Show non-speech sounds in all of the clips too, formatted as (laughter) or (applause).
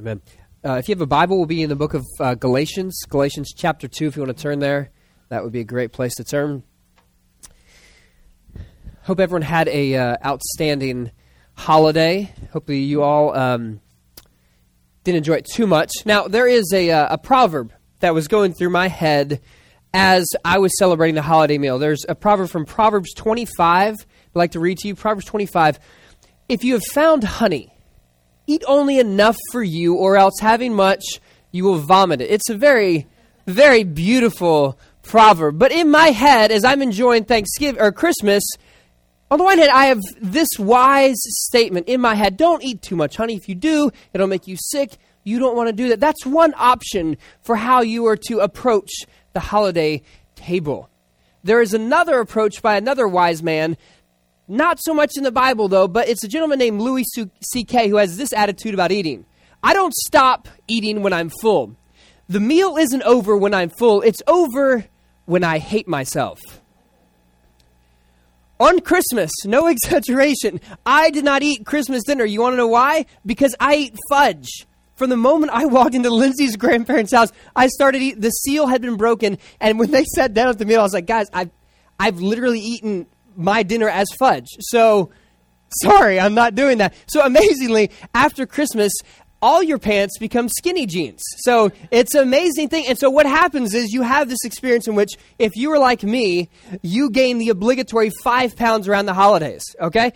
Amen. Uh, if you have a Bible, we'll be in the book of uh, Galatians, Galatians chapter 2. If you want to turn there, that would be a great place to turn. Hope everyone had a uh, outstanding holiday. Hopefully, you all um, didn't enjoy it too much. Now, there is a, uh, a proverb that was going through my head as I was celebrating the holiday meal. There's a proverb from Proverbs 25. I'd like to read to you Proverbs 25. If you have found honey, eat only enough for you, or else having much, you will vomit it. It's a very, very beautiful proverb. But in my head, as I'm enjoying Thanksgiving or Christmas, on the one hand, I have this wise statement in my head don't eat too much honey. If you do, it'll make you sick. You don't want to do that. That's one option for how you are to approach the holiday table. There is another approach by another wise man not so much in the Bible, though, but it's a gentleman named Louis C.K. who has this attitude about eating. I don't stop eating when I'm full. The meal isn't over when I'm full, it's over when I hate myself. On Christmas, no (laughs) exaggeration, I did not eat Christmas dinner. You want to know why? Because I ate fudge. From the moment I walked into Lindsay's (laughs) grandparents' house, I started eating. The seal had been broken, and when they (laughs) sat down at the meal, I was like, guys, I've, I've literally eaten my dinner as fudge. So, sorry, I'm not doing that. So, amazingly, after Christmas, all your pants become skinny jeans. So it's an amazing thing. And so what happens is you have this experience in which if you were like me, you gain the obligatory five pounds around the holidays. Okay?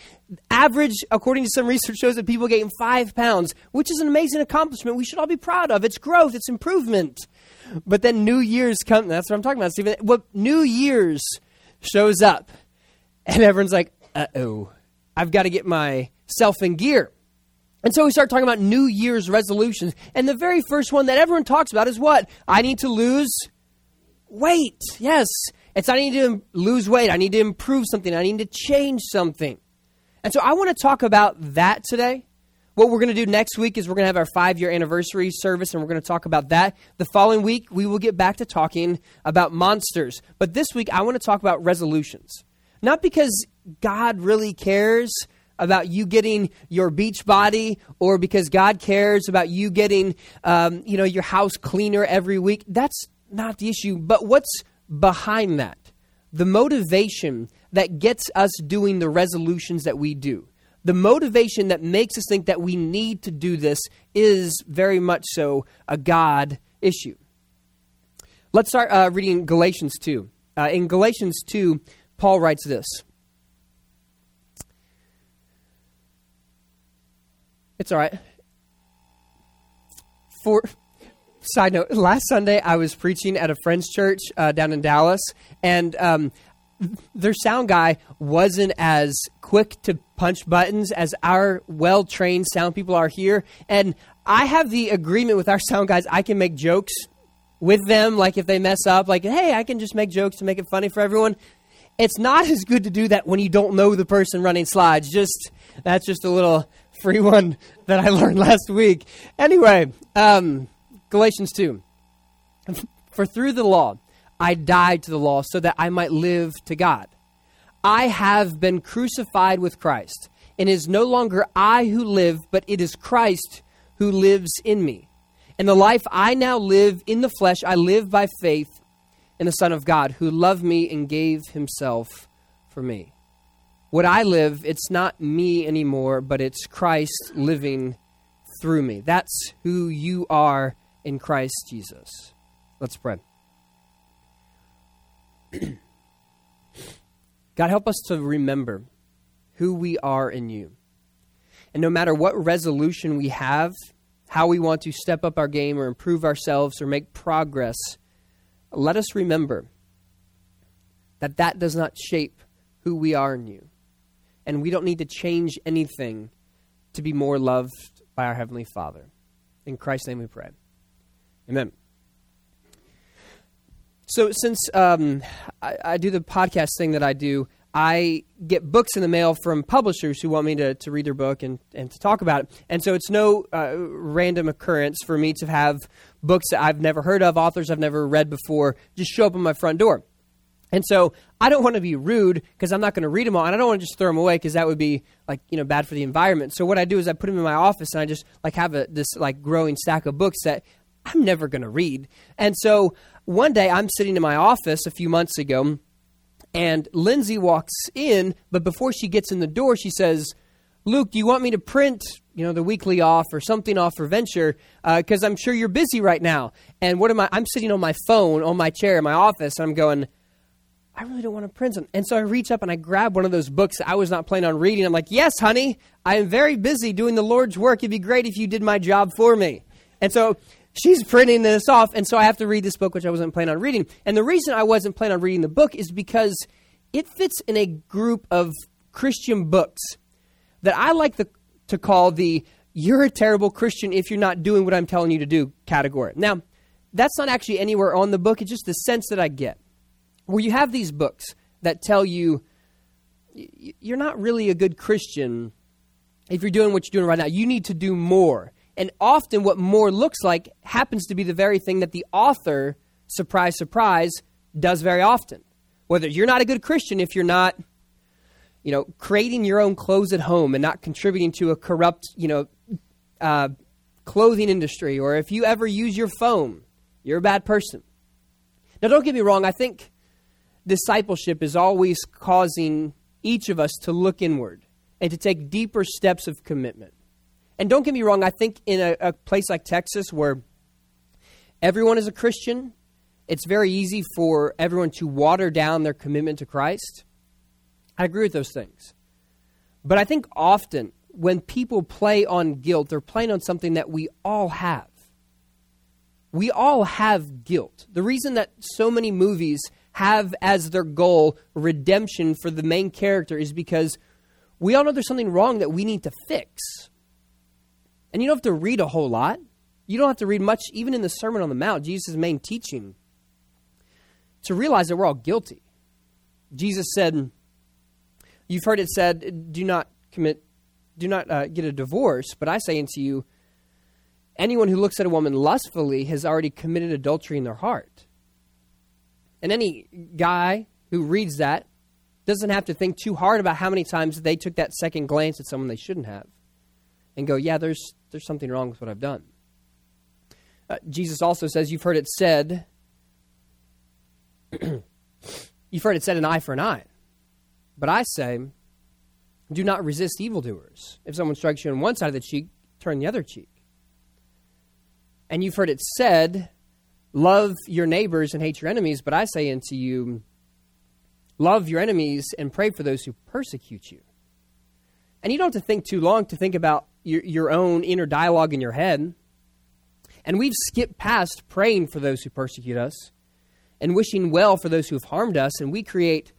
Average, according to some research, shows that people gain five pounds, which is an amazing accomplishment. We should all be proud of. It's growth, it's improvement. But then New Year's come. That's what I'm talking about, Stephen. What New Year's shows up and everyone's like, uh oh, I've got to get myself in gear. And so we start talking about New Year's resolutions. And the very first one that everyone talks about is what? I need to lose weight. Yes. It's I need to lose weight. I need to improve something. I need to change something. And so I want to talk about that today. What we're going to do next week is we're going to have our five year anniversary service and we're going to talk about that. The following week, we will get back to talking about monsters. But this week, I want to talk about resolutions. Not because God really cares about you getting your beach body or because God cares about you getting um, you know your house cleaner every week. That's not the issue. But what's behind that? The motivation that gets us doing the resolutions that we do. The motivation that makes us think that we need to do this is very much so a God issue. Let's start uh, reading Galatians 2. Uh, in Galatians 2, Paul writes this It's all right. For side note, last Sunday I was preaching at a friend's church uh, down in Dallas, and um, their sound guy wasn't as quick to punch buttons as our well trained sound people are here. And I have the agreement with our sound guys, I can make jokes with them, like if they mess up, like, hey, I can just make jokes to make it funny for everyone it's not as good to do that when you don't know the person running slides. Just that's just a little free one that I learned (laughs) last week. Anyway, um, Galatians two. For through the law I died to the law so that I might live to God. I have been crucified with Christ, and it is no longer I who live, but it is Christ who lives in me. And the life I now live in the flesh, I live by faith in the Son of God who loved me and gave himself for me. What I live, it's not me anymore, but it's Christ living through me. That's who you are in Christ Jesus. Let's pray. (clears throat) God, help us to remember who we are in you. And no matter what resolution we have, how we want to step up our game or improve ourselves or make progress, let us remember that that does not shape who we are in you. And we don't need to change anything to be more loved by our Heavenly Father. In Christ's name we pray. Amen. So, since um, I, I, do the podcast thing that I do, I get books in the mail from publishers who want me to, to read their book and, and to talk about it. And so, it's no uh, random occurrence for me to have books that I've never heard of, authors I've never read before, just show up on my front door. And so I don't want to be rude because I'm not going to read them all, and I don't want to just throw them away because that would be like you know bad for the environment. So what I do is I put them in my office and I just like have a, this like growing stack of books that I'm never going to read. And so one day I'm sitting in my office a few months ago, and Lindsay walks in, but before she gets in the door, she says, "Luke, do you want me to print you know the weekly off or something off for venture because uh, i'm sure you're busy right now and what am i i'm sitting on my phone on my chair in my office and i'm going I really don't want to print. And so I reach up and I grab one of those books I was not planning on reading. I'm like, Yes, honey, I am very busy doing the Lord's work. It'd be great if you did my job for me. And so she's printing this off. And so I have to read this book, which I wasn't planning on reading. And the reason I wasn't planning on reading the book is because it fits in a group of Christian books that I like the, to call the you're a terrible Christian if you're not doing what I'm telling you to do category. Now, that's not actually anywhere on the book, it's just the sense that I get where you have these books that tell you you're not really a good Christian if you're doing what you're doing right now. You need to do more. And often, what more looks like happens to be the very thing that the author, surprise, surprise, does very often. Whether you're not a good Christian if you're not, you know, creating your own clothes at home and not contributing to a corrupt, you know, uh, clothing industry, or if you ever use your phone, you're a bad person. Now, don't get me wrong. I think discipleship is always causing each of us to look inward and to take deeper steps of commitment. And don't get me wrong, I think in a, a place like Texas where everyone is a Christian, it's very easy for everyone to water down their commitment to Christ. I agree with those things. But I think often when people play on guilt, they're playing on something that we all have. We all have guilt. The reason that so many movies have as their goal redemption for the main character is because we all know there's something wrong that we need to fix. And you don't have to read a whole lot. You don't have to read much, even in the Sermon on the Mount, Jesus' main teaching, to realize that we're all guilty. Jesus said, You've heard it said, do not commit, do not uh, get a divorce, but I say unto you, anyone who looks at a woman lustfully has already committed adultery in their heart. And any guy who reads that doesn't have to think too hard about how many times they took that second glance at someone they shouldn't have and go, yeah, there's, there's something wrong with what I've done. Uh, Jesus also says, You've heard it said, (clears throat) you've heard it said, an eye for an eye. But I say, do not resist evildoers. If someone strikes you on one side of the cheek, turn the other cheek. And you've heard it said, Love your neighbors and hate your enemies, but I say unto you, love your enemies and pray for those who persecute you. And you don't have to think too long to think about your, your own inner dialogue in your head. And we've skipped past praying for those who persecute us and wishing well for those who have harmed us. And we create,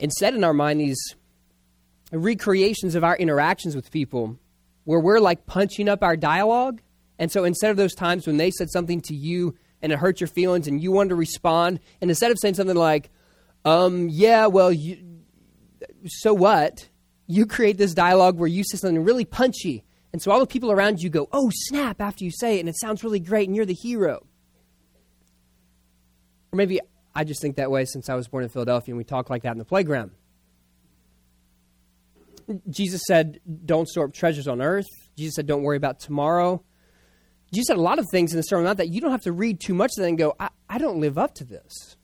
instead in our mind, these recreations of our interactions with people where we're like punching up our dialogue. And so instead of those times when they said something to you and it hurt your feelings and you wanted to respond, and instead of saying something like, um, yeah, well, you, so what? You create this dialogue where you say something really punchy. And so all the people around you go, oh, snap, after you say it, and it sounds really great, and you're the hero. Or maybe I just think that way since I was born in Philadelphia and we talk like that in the playground. Jesus said, don't store up treasures on earth. Jesus said, don't worry about tomorrow. Jesus said a lot of things in the Sermon on that you don't have to read too much of that and go, I, I don't live up to this.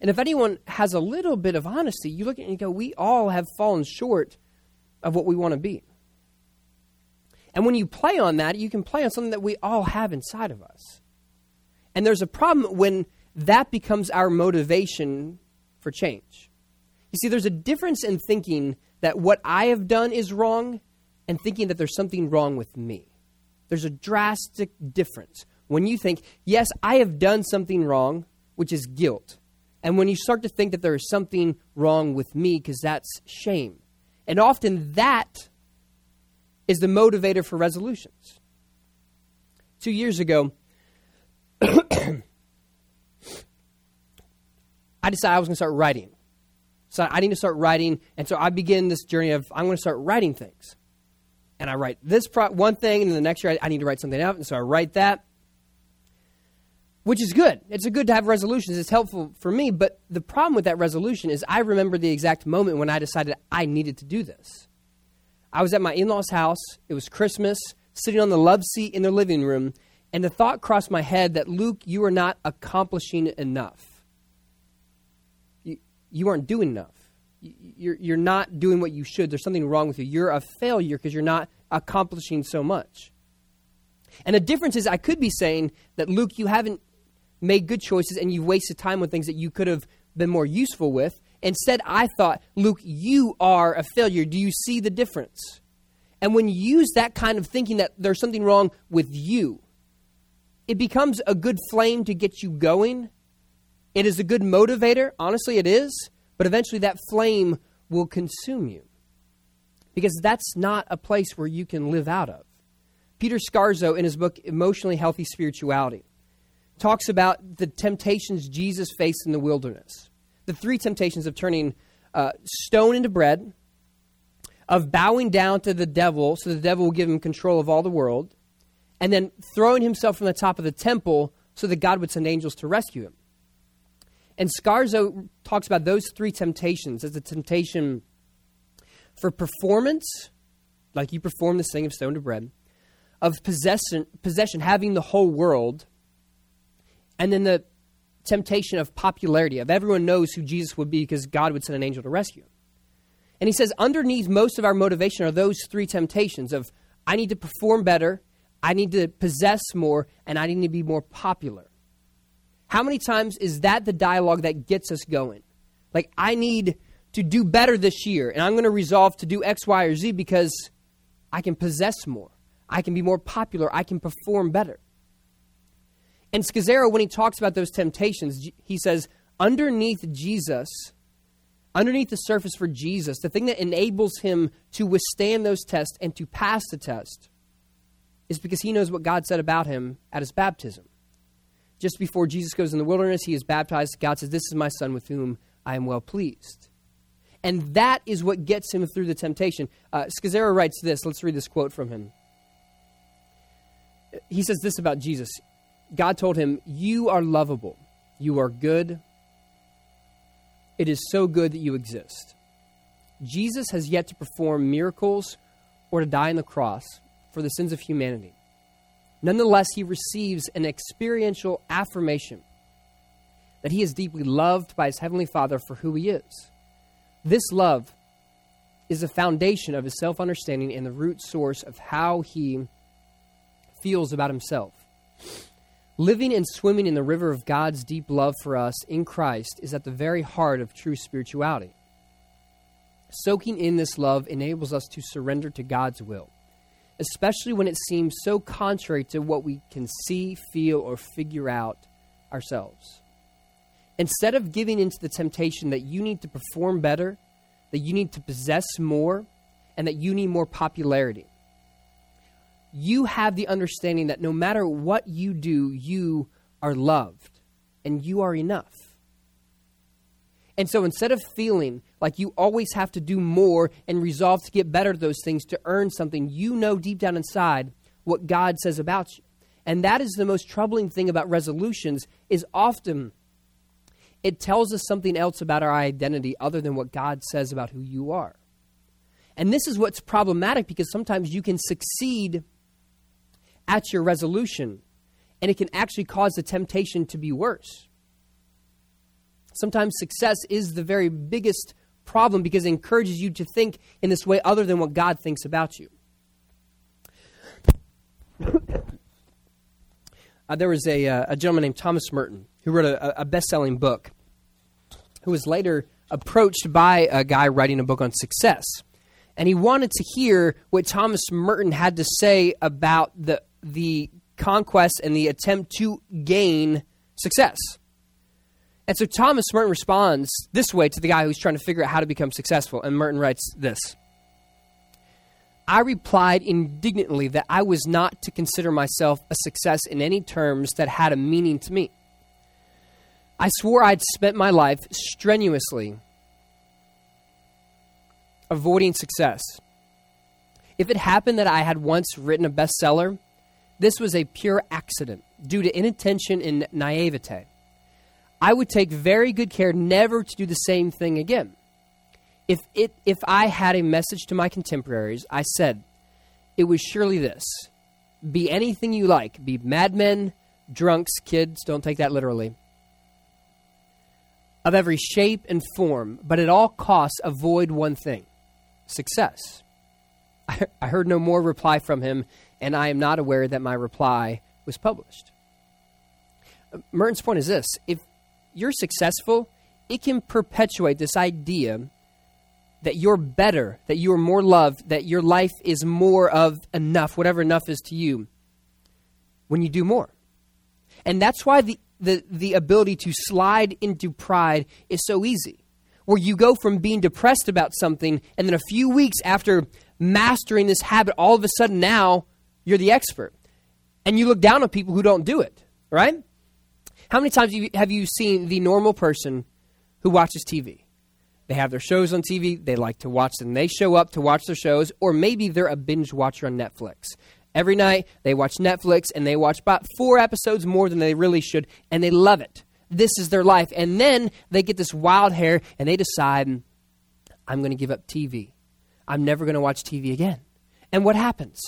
And if anyone has a little bit of honesty, you look at it and go, we all have fallen short of what we want to be. And when you play on that, you can play on something that we all have inside of us. And there's a problem when that becomes our motivation for change. You see, there's a difference in thinking that what I have done is wrong and thinking that there's something wrong with me. There's a drastic difference. When you think, yes, I have done something wrong, which is guilt. And when you start to think that there is something wrong with me, because that's shame. And often that is the motivator for resolutions. Two years ago, (clears throat) I decided I was going to start writing. So I need to start writing. And so I begin this journey of I'm going to start writing things and I write this pro- one thing, and then the next year I, I need to write something out, and so I write that. which is good. It's a good to have resolutions. It's helpful for me. But the problem with that resolution is I remember the exact moment when I decided I needed to do this. I was at my in law's house. It was Christmas, sitting on the love seat in their living room, and the thought crossed my head that, Luke, you are not accomplishing enough. You, aren't doing enough. You're, you're not doing what you should. There's something wrong with you. You're a failure because you're not accomplishing so much. And the difference is, I could be saying that, Luke, you haven't made good choices and you've wasted time on things that you could have been more useful with. Instead, I thought, Luke, you are a failure. Do you see the difference? And when you use that kind of thinking that there's something wrong with you, it becomes a good flame to get you going. It is a good motivator. Honestly, it is. But eventually, that flame will consume you because that's not a place where you can live out of. Peter Scazzero, in his book Emotionally Healthy Spirituality, talks about the temptations Jesus faced in the wilderness. The three temptations of turning uh, stone into bread, of bowing down to the devil so the devil will give him control of all the world, and then throwing himself from the top of the temple so that God would send angels to rescue him. And Scazzero talks about those three temptations as a temptation for performance, like you perform this thing of stone to bread, of possession, possession, having the whole world, and then the temptation of popularity, of everyone knows who Jesus would be because God would send an angel to rescue him. And he says, underneath most of our motivation are those three temptations of I need to perform better, I need to possess more, and I need to be more popular. How many times is that the dialogue that gets us going? Like, I need to do better this year, and I'm going to resolve to do X, Y, or Z because I can possess more. I can be more popular. I can perform better. And Scazzero, when he talks about those temptations, he says, underneath Jesus, underneath the surface for Jesus, the thing that enables him to withstand those tests and to pass the test is because he knows what God said about him at his baptism. Just before Jesus goes in the wilderness, he is baptized. God says, This is my son with whom I am well pleased. And that is what gets him through the temptation. Uh, Scazzero writes this. Let's read this quote from him he says this about Jesus God told him, You are lovable, you are good. It is so good that you exist. Jesus has yet to perform miracles or to die on the cross for the sins of humanity. Nonetheless, he receives an experiential affirmation that he is deeply loved by his heavenly Father for who he is. This love is the foundation of his self understanding and the root source of how he feels about himself. Living and swimming in the river of God's deep love for us in Christ is at the very heart of true spirituality. Soaking in this love enables us to surrender to God's will, especially when it seems so contrary to what we can see, feel, or figure out ourselves. Instead of giving into the temptation that you need to perform better, that you need to possess more, and that you need more popularity, you have the understanding that no matter what you do, you are loved and you are enough. And so instead of feeling like you always have to do more and resolve to get better at those things to earn something, you know deep down inside what God says about you. And that is the most troubling thing about resolutions is often it tells us something else about our identity other than what God says about who you are. And this is what's problematic because sometimes you can succeed at your resolution, and it can actually cause the temptation to be worse. Sometimes success is the very biggest problem because it encourages you to think in this way other than what God thinks about you. uh, there was a, uh, a gentleman named Thomas Merton who wrote a, a best selling book, who was later approached by a guy writing a book on success. And he wanted to hear what Thomas Merton had to say about the the conquest and the attempt to gain success. And so Thomas Merton responds this way to the guy who's trying to figure out how to become successful. And Merton writes this I replied indignantly that I was not to consider myself a success in any terms that had a meaning to me. I swore I'd spent my life strenuously avoiding success. If it happened that I had once written a bestseller, this was a pure accident. due to inattention and naivete, I would take very good care never to do the same thing again. If, it, if I had a message to my contemporaries, I said, it was surely this be anything you like, be madmen, drunks, kids, don't take that literally, of every shape and form, but at all costs avoid one thing success. I, (laughs) I heard no more reply from him, and I am not aware that my reply was published. Merton's point is this if you're successful, it can perpetuate this idea that you're better, that you're more loved, that your life is more of enough, whatever enough is to you, when you do more. And that's why the, the, the ability to slide into pride is so easy. Where you go from being depressed about something, and then a few weeks after mastering this habit, all of a sudden now you're the expert. And you look down on people who don't do it, right? How many times have you seen the normal person who watches TV? They have their shows on TV, they like to watch them. They show up to watch their shows, or maybe they're a binge watcher on Netflix. Every night they watch Netflix and they watch about four episodes more than they really should, and they love it. This is their life. And then they get this wild hair and they decide, I'm going to give up TV. I'm never going to watch TV again. And what happens?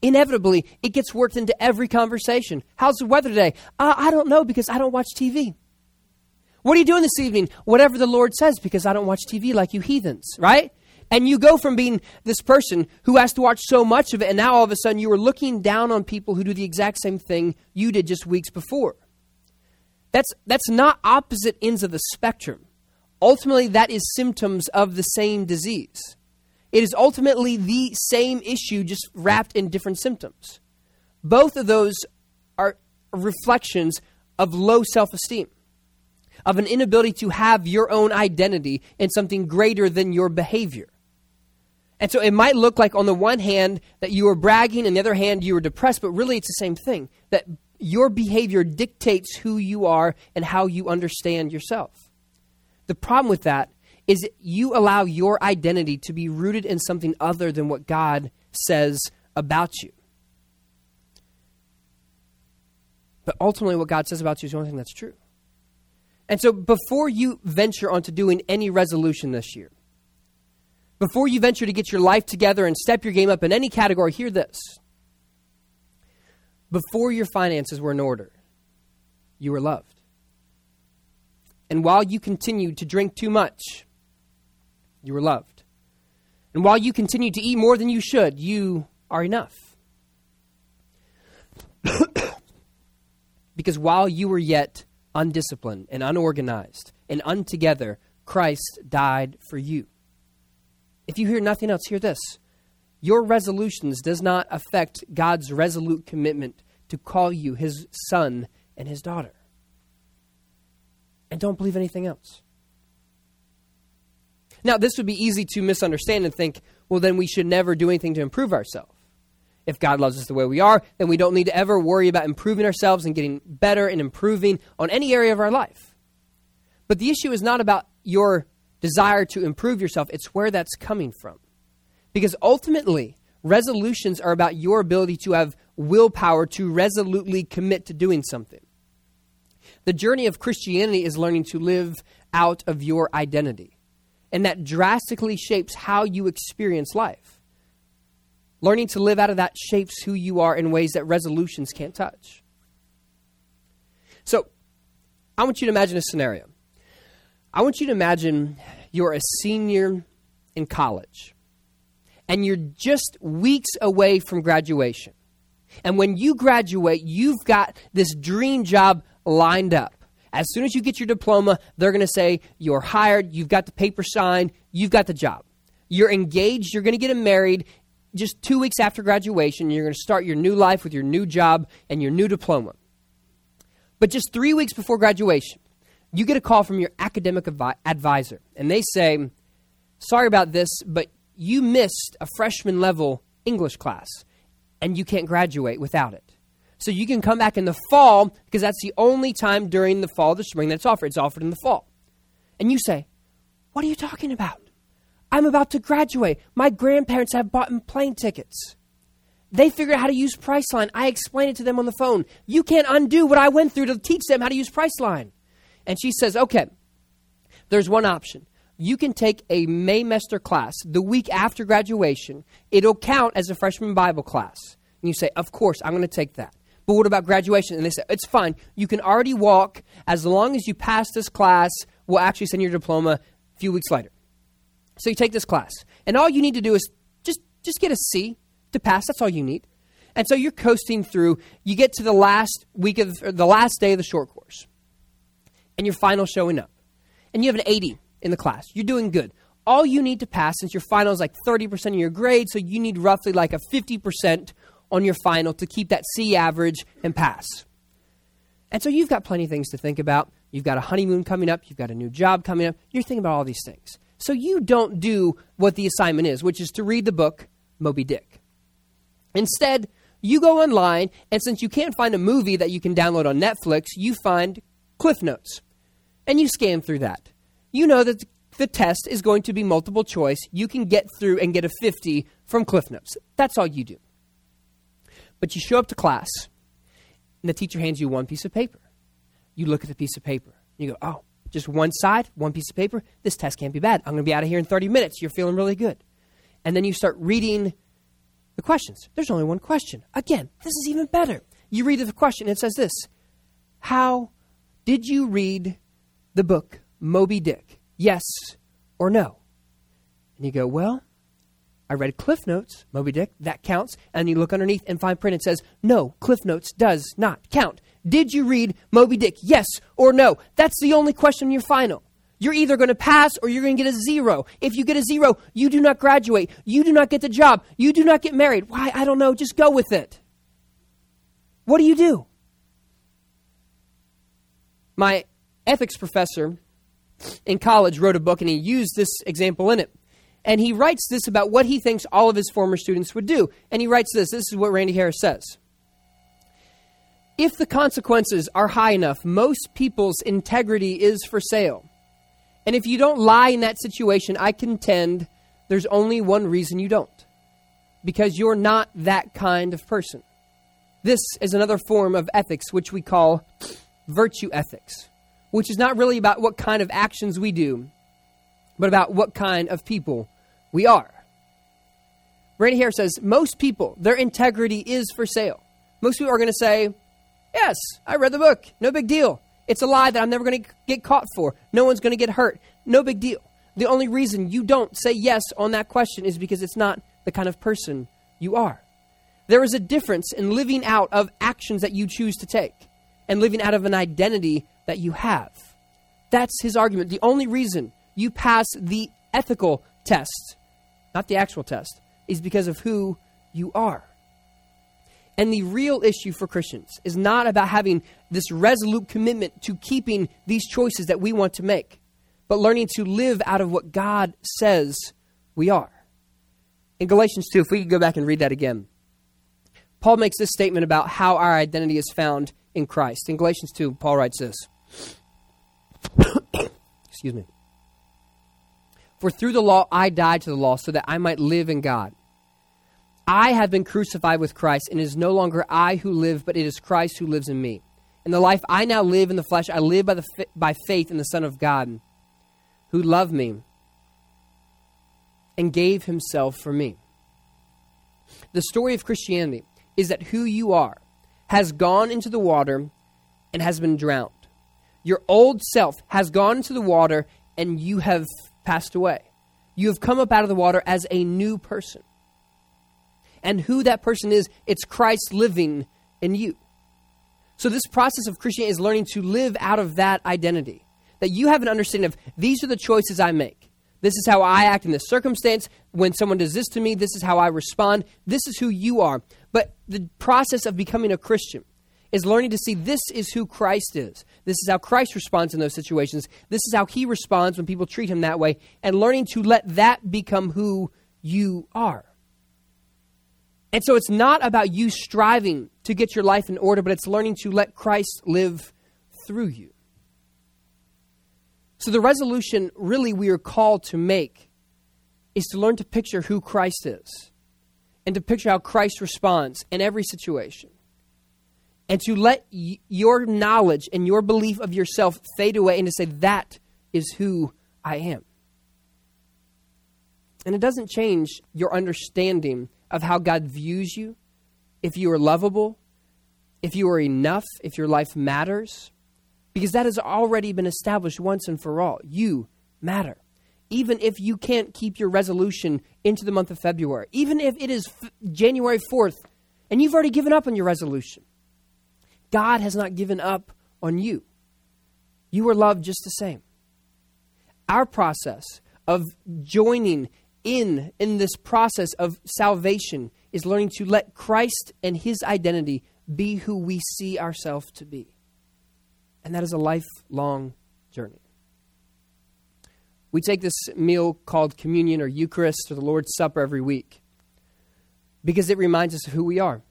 Inevitably, it gets worked into every conversation. How's the weather today? Uh, I don't know because I don't watch TV. What are you doing this evening? Whatever the Lord says, because I don't watch TV like you heathens, right? And you go from being this person who has to watch so much of it, and now all of a sudden you are looking down on people who do the exact same thing you did just weeks before. That's, that's not opposite ends of the spectrum. Ultimately, that is symptoms of the same disease. It is ultimately the same issue, just wrapped in different symptoms. Both of those are reflections of low self esteem of an inability to have your own identity in something greater than your behavior. And so it might look like, on the one hand, that you are bragging, and the other hand, you are depressed, but really it's the same thing. That your behavior dictates who you are and how you understand yourself. The problem with that is you allow your identity to be rooted in something other than what God says about you. But ultimately, what God says about you is the only thing that's true. And so before you venture onto doing any resolution this year, before you venture to get your life together and step your game up in any category, hear this. Before your finances were in order, you were loved. And while you continued to drink too much, you were loved. And while you continue to eat more than you should, you are enough. (coughs) because while you were yet undisciplined and unorganized and untogether, Christ died for you. If you hear nothing else, hear this. Your resolutions does not affect God's resolute commitment to call you his son and his daughter. And don't believe anything else. Now, this would be easy to misunderstand and think, well, then we should never do anything to improve ourselves. If God loves us the way we are, then we don't need to ever worry about improving ourselves and getting better and improving on any area of our life. But the issue is not about your desire to improve yourself, it's where that's coming from. Because ultimately, resolutions are about your ability to have willpower to resolutely commit to doing something. The journey of Christianity is learning to live out of your identity. And that drastically shapes how you experience life. Learning to live out of that shapes who you are in ways that resolutions can't touch. So, I want you to imagine a scenario. I want you to imagine you're a senior in college and you're just weeks away from graduation. And when you graduate, you've got this dream job lined up. As soon as you get your diploma, they're going to say you're hired, you've got the paper signed, you've got the job. You're engaged, you're going to get married, just two weeks after graduation, you're going to start your new life with your new job and your new diploma. But just three weeks before graduation, you get a call from your academic advi- advisor, and they say, Sorry about this, but you missed a freshman level English class, and you can't graduate without it. So you can come back in the fall because that's the only time during the fall, the spring that it's offered. It's offered in the fall. And you say, What are you talking about? I'm about to graduate. My grandparents have bought plane tickets. They figured out how to use Priceline. I explained it to them on the phone. You can't undo what I went through to teach them how to use Priceline. And she says, okay, there's one option. You can take a Maymester class the week after graduation. It'll count as a freshman Bible class. And you say, of course, I'm going to take that. But what about graduation? And they say, it's fine. You can already walk as long as you pass this class. We'll actually send your diploma a few weeks later. So you take this class. And all you need to do is just, just get a C to pass. That's all you need. And so you're coasting through. You get to the last week of the last day of the short course, and your final showing up, and you have an 80 in the class. You're doing good. All you need to pass, since your final is like 30% of your grade, so you need roughly like a 50% on your final to keep that C average and pass. And so you've got plenty of things to think about. You've got a honeymoon coming up. You've got a new job coming up. You're thinking about all these things. So you don't do what the assignment is, which is to read the book Moby Dick. Instead, you go online, and since you can't find a movie that you can download on Netflix, you find Cliff Notes. And you scan through that. You know that the test is going to be multiple choice. You can get through and get a 50 from Cliff Notes. That's all you do. But you show up to class, and the teacher hands you one piece of paper. You look at the piece of paper. You go, oh, just one side, one piece of paper. This test can't be bad. I'm going to be out of here in 30 minutes. You're feeling really good. And then you start reading the questions. There's only one question. Again, this is even better. You read the question, it says this How did you read the book Moby Dick? Yes or no? And you go, Well, I read Cliff Notes, Moby Dick, that counts. And you look underneath and find print, it says, No, Cliff Notes does not count. Did you read Moby Dick? Yes or no? That's the only question in your final. You're either going to pass or you're going to get a zero. If you get a zero, you do not graduate. You do not get the job. You do not get married. Why? I don't know. Just go with it. What do you do? My ethics professor in college wrote a book and he used this example in it. And he writes this about what he thinks all of his former students would do. And he writes this this is what Randy Harris says. If the consequences are high enough, most people's integrity is for sale. And if you don't lie in that situation, I contend there's only one reason you don't because you're not that kind of person. This is another form of ethics, which we call virtue ethics, which is not really about what kind of actions we do, but about what kind of people we are. Randy Harris says most people, their integrity is for sale. Most people are going to say, Yes, I read the book. No big deal. It's a lie that I'm never going to get caught for. No one's going to get hurt. No big deal. The only reason you don't say yes on that question is because it's not the kind of person you are. There is a difference in living out of actions that you choose to take and living out of an identity that you have. That's his argument. The only reason you pass the ethical test, not the actual test, is because of who you are. And the real issue for Christians is not about having this resolute commitment to keeping these choices that we want to make, but learning to live out of what God says we are. In Galatians 2, if we could go back and read that again, Paul makes this statement about how our identity is found in Christ. In Galatians 2, Paul writes this (coughs) Excuse me. For through the law I died to the law so that I might live in God. I have been crucified with Christ, and it is no longer I who live, but it is Christ who lives in me. In the life I now live in the flesh, I live by, the, by faith in the Son of God, who loved me and gave himself for me. The story of Christianity is that who you are has gone into the water and has been drowned. Your old self has gone into the water and you have passed away. You have come up out of the water as a new person and who that person is, it's Christ living in you. So, this process of Christianity is learning to live out of that identity. That you have an understanding of these are the choices I make. This is how I act in this circumstance. When someone does this to me, this is how I respond. This is who you are. But the process of becoming a Christian is learning to see this is who Christ is. This is how Christ responds in those situations. This is how he responds when people treat him that way. And learning to let that become who you are. And so it's not about you striving to get your life in order, but it's learning to let Christ live through you. So the resolution really we are called to make is to learn to picture who Christ is and to picture how Christ responds in every situation. And to let y- your knowledge and your belief of yourself fade away and to say, that is who I am. And it doesn't change your understanding of how God views you, if you are lovable, if you are enough, if your life matters, because that has already been established once and for all. You matter. Even if you can't keep your resolution into the month of February, even if it is f- January 4th and you've already given up on your resolution, God has not given up on you. You are loved just the same. Our process of joining in in this process of salvation is learning to let Christ and his identity be who we see ourselves to be. And that is a lifelong journey. We take this meal called communion or Eucharist or the Lord's Supper every week because it reminds us of who we are.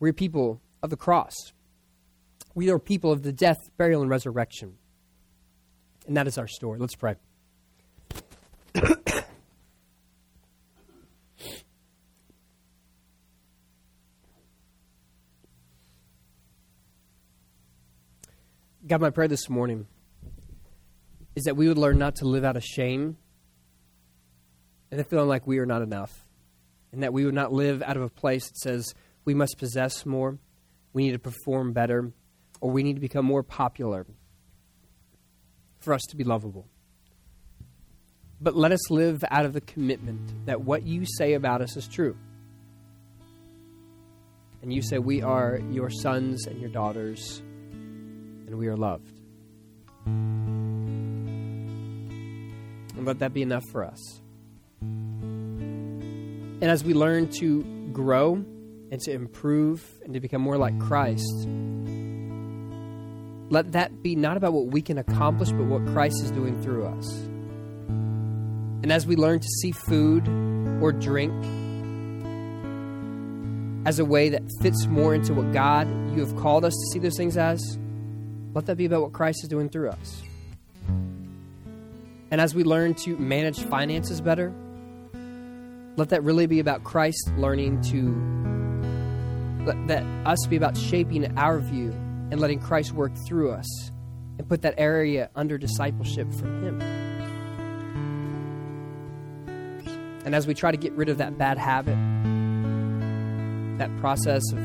We're people of the cross. We are people of the death, burial, and resurrection. And that is our story. Let's pray. (coughs) God, my prayer this morning is that we would learn not to live out of shame and feeling like we are not enough. And that we would not live out of a place that says we must possess more, we need to perform better, or we need to become more popular for us to be lovable. But let us live out of the commitment that what you say about us is true. And you say we are your sons and your daughters and we are loved. And let that be enough for us. And as we learn to grow and to improve and to become more like Christ, let that be not about what we can accomplish, but what Christ is doing through us. And as we learn to see food or drink as a way that fits more into what God, you have called us to see those things as, let that be about what Christ is doing through us. And as we learn to manage finances better, let that really be about Christ learning to let that us be about shaping our view and letting Christ work through us and put that area under discipleship from Him. And as we try to get rid of that bad habit, that process of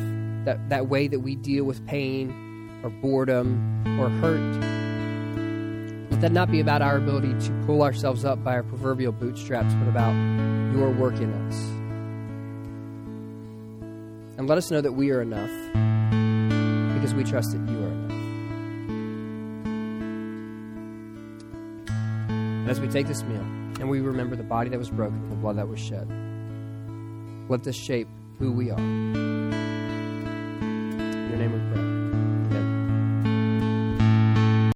that, that way that we deal with pain or boredom or hurt. Let that not be about our ability to pull ourselves up by our proverbial bootstraps, but about your work in us. And let us know that we are enough because we trust that you are enough. And as we take this meal and we remember the body that was broken and the blood that was shed, let this shape who we are. In your name we pray.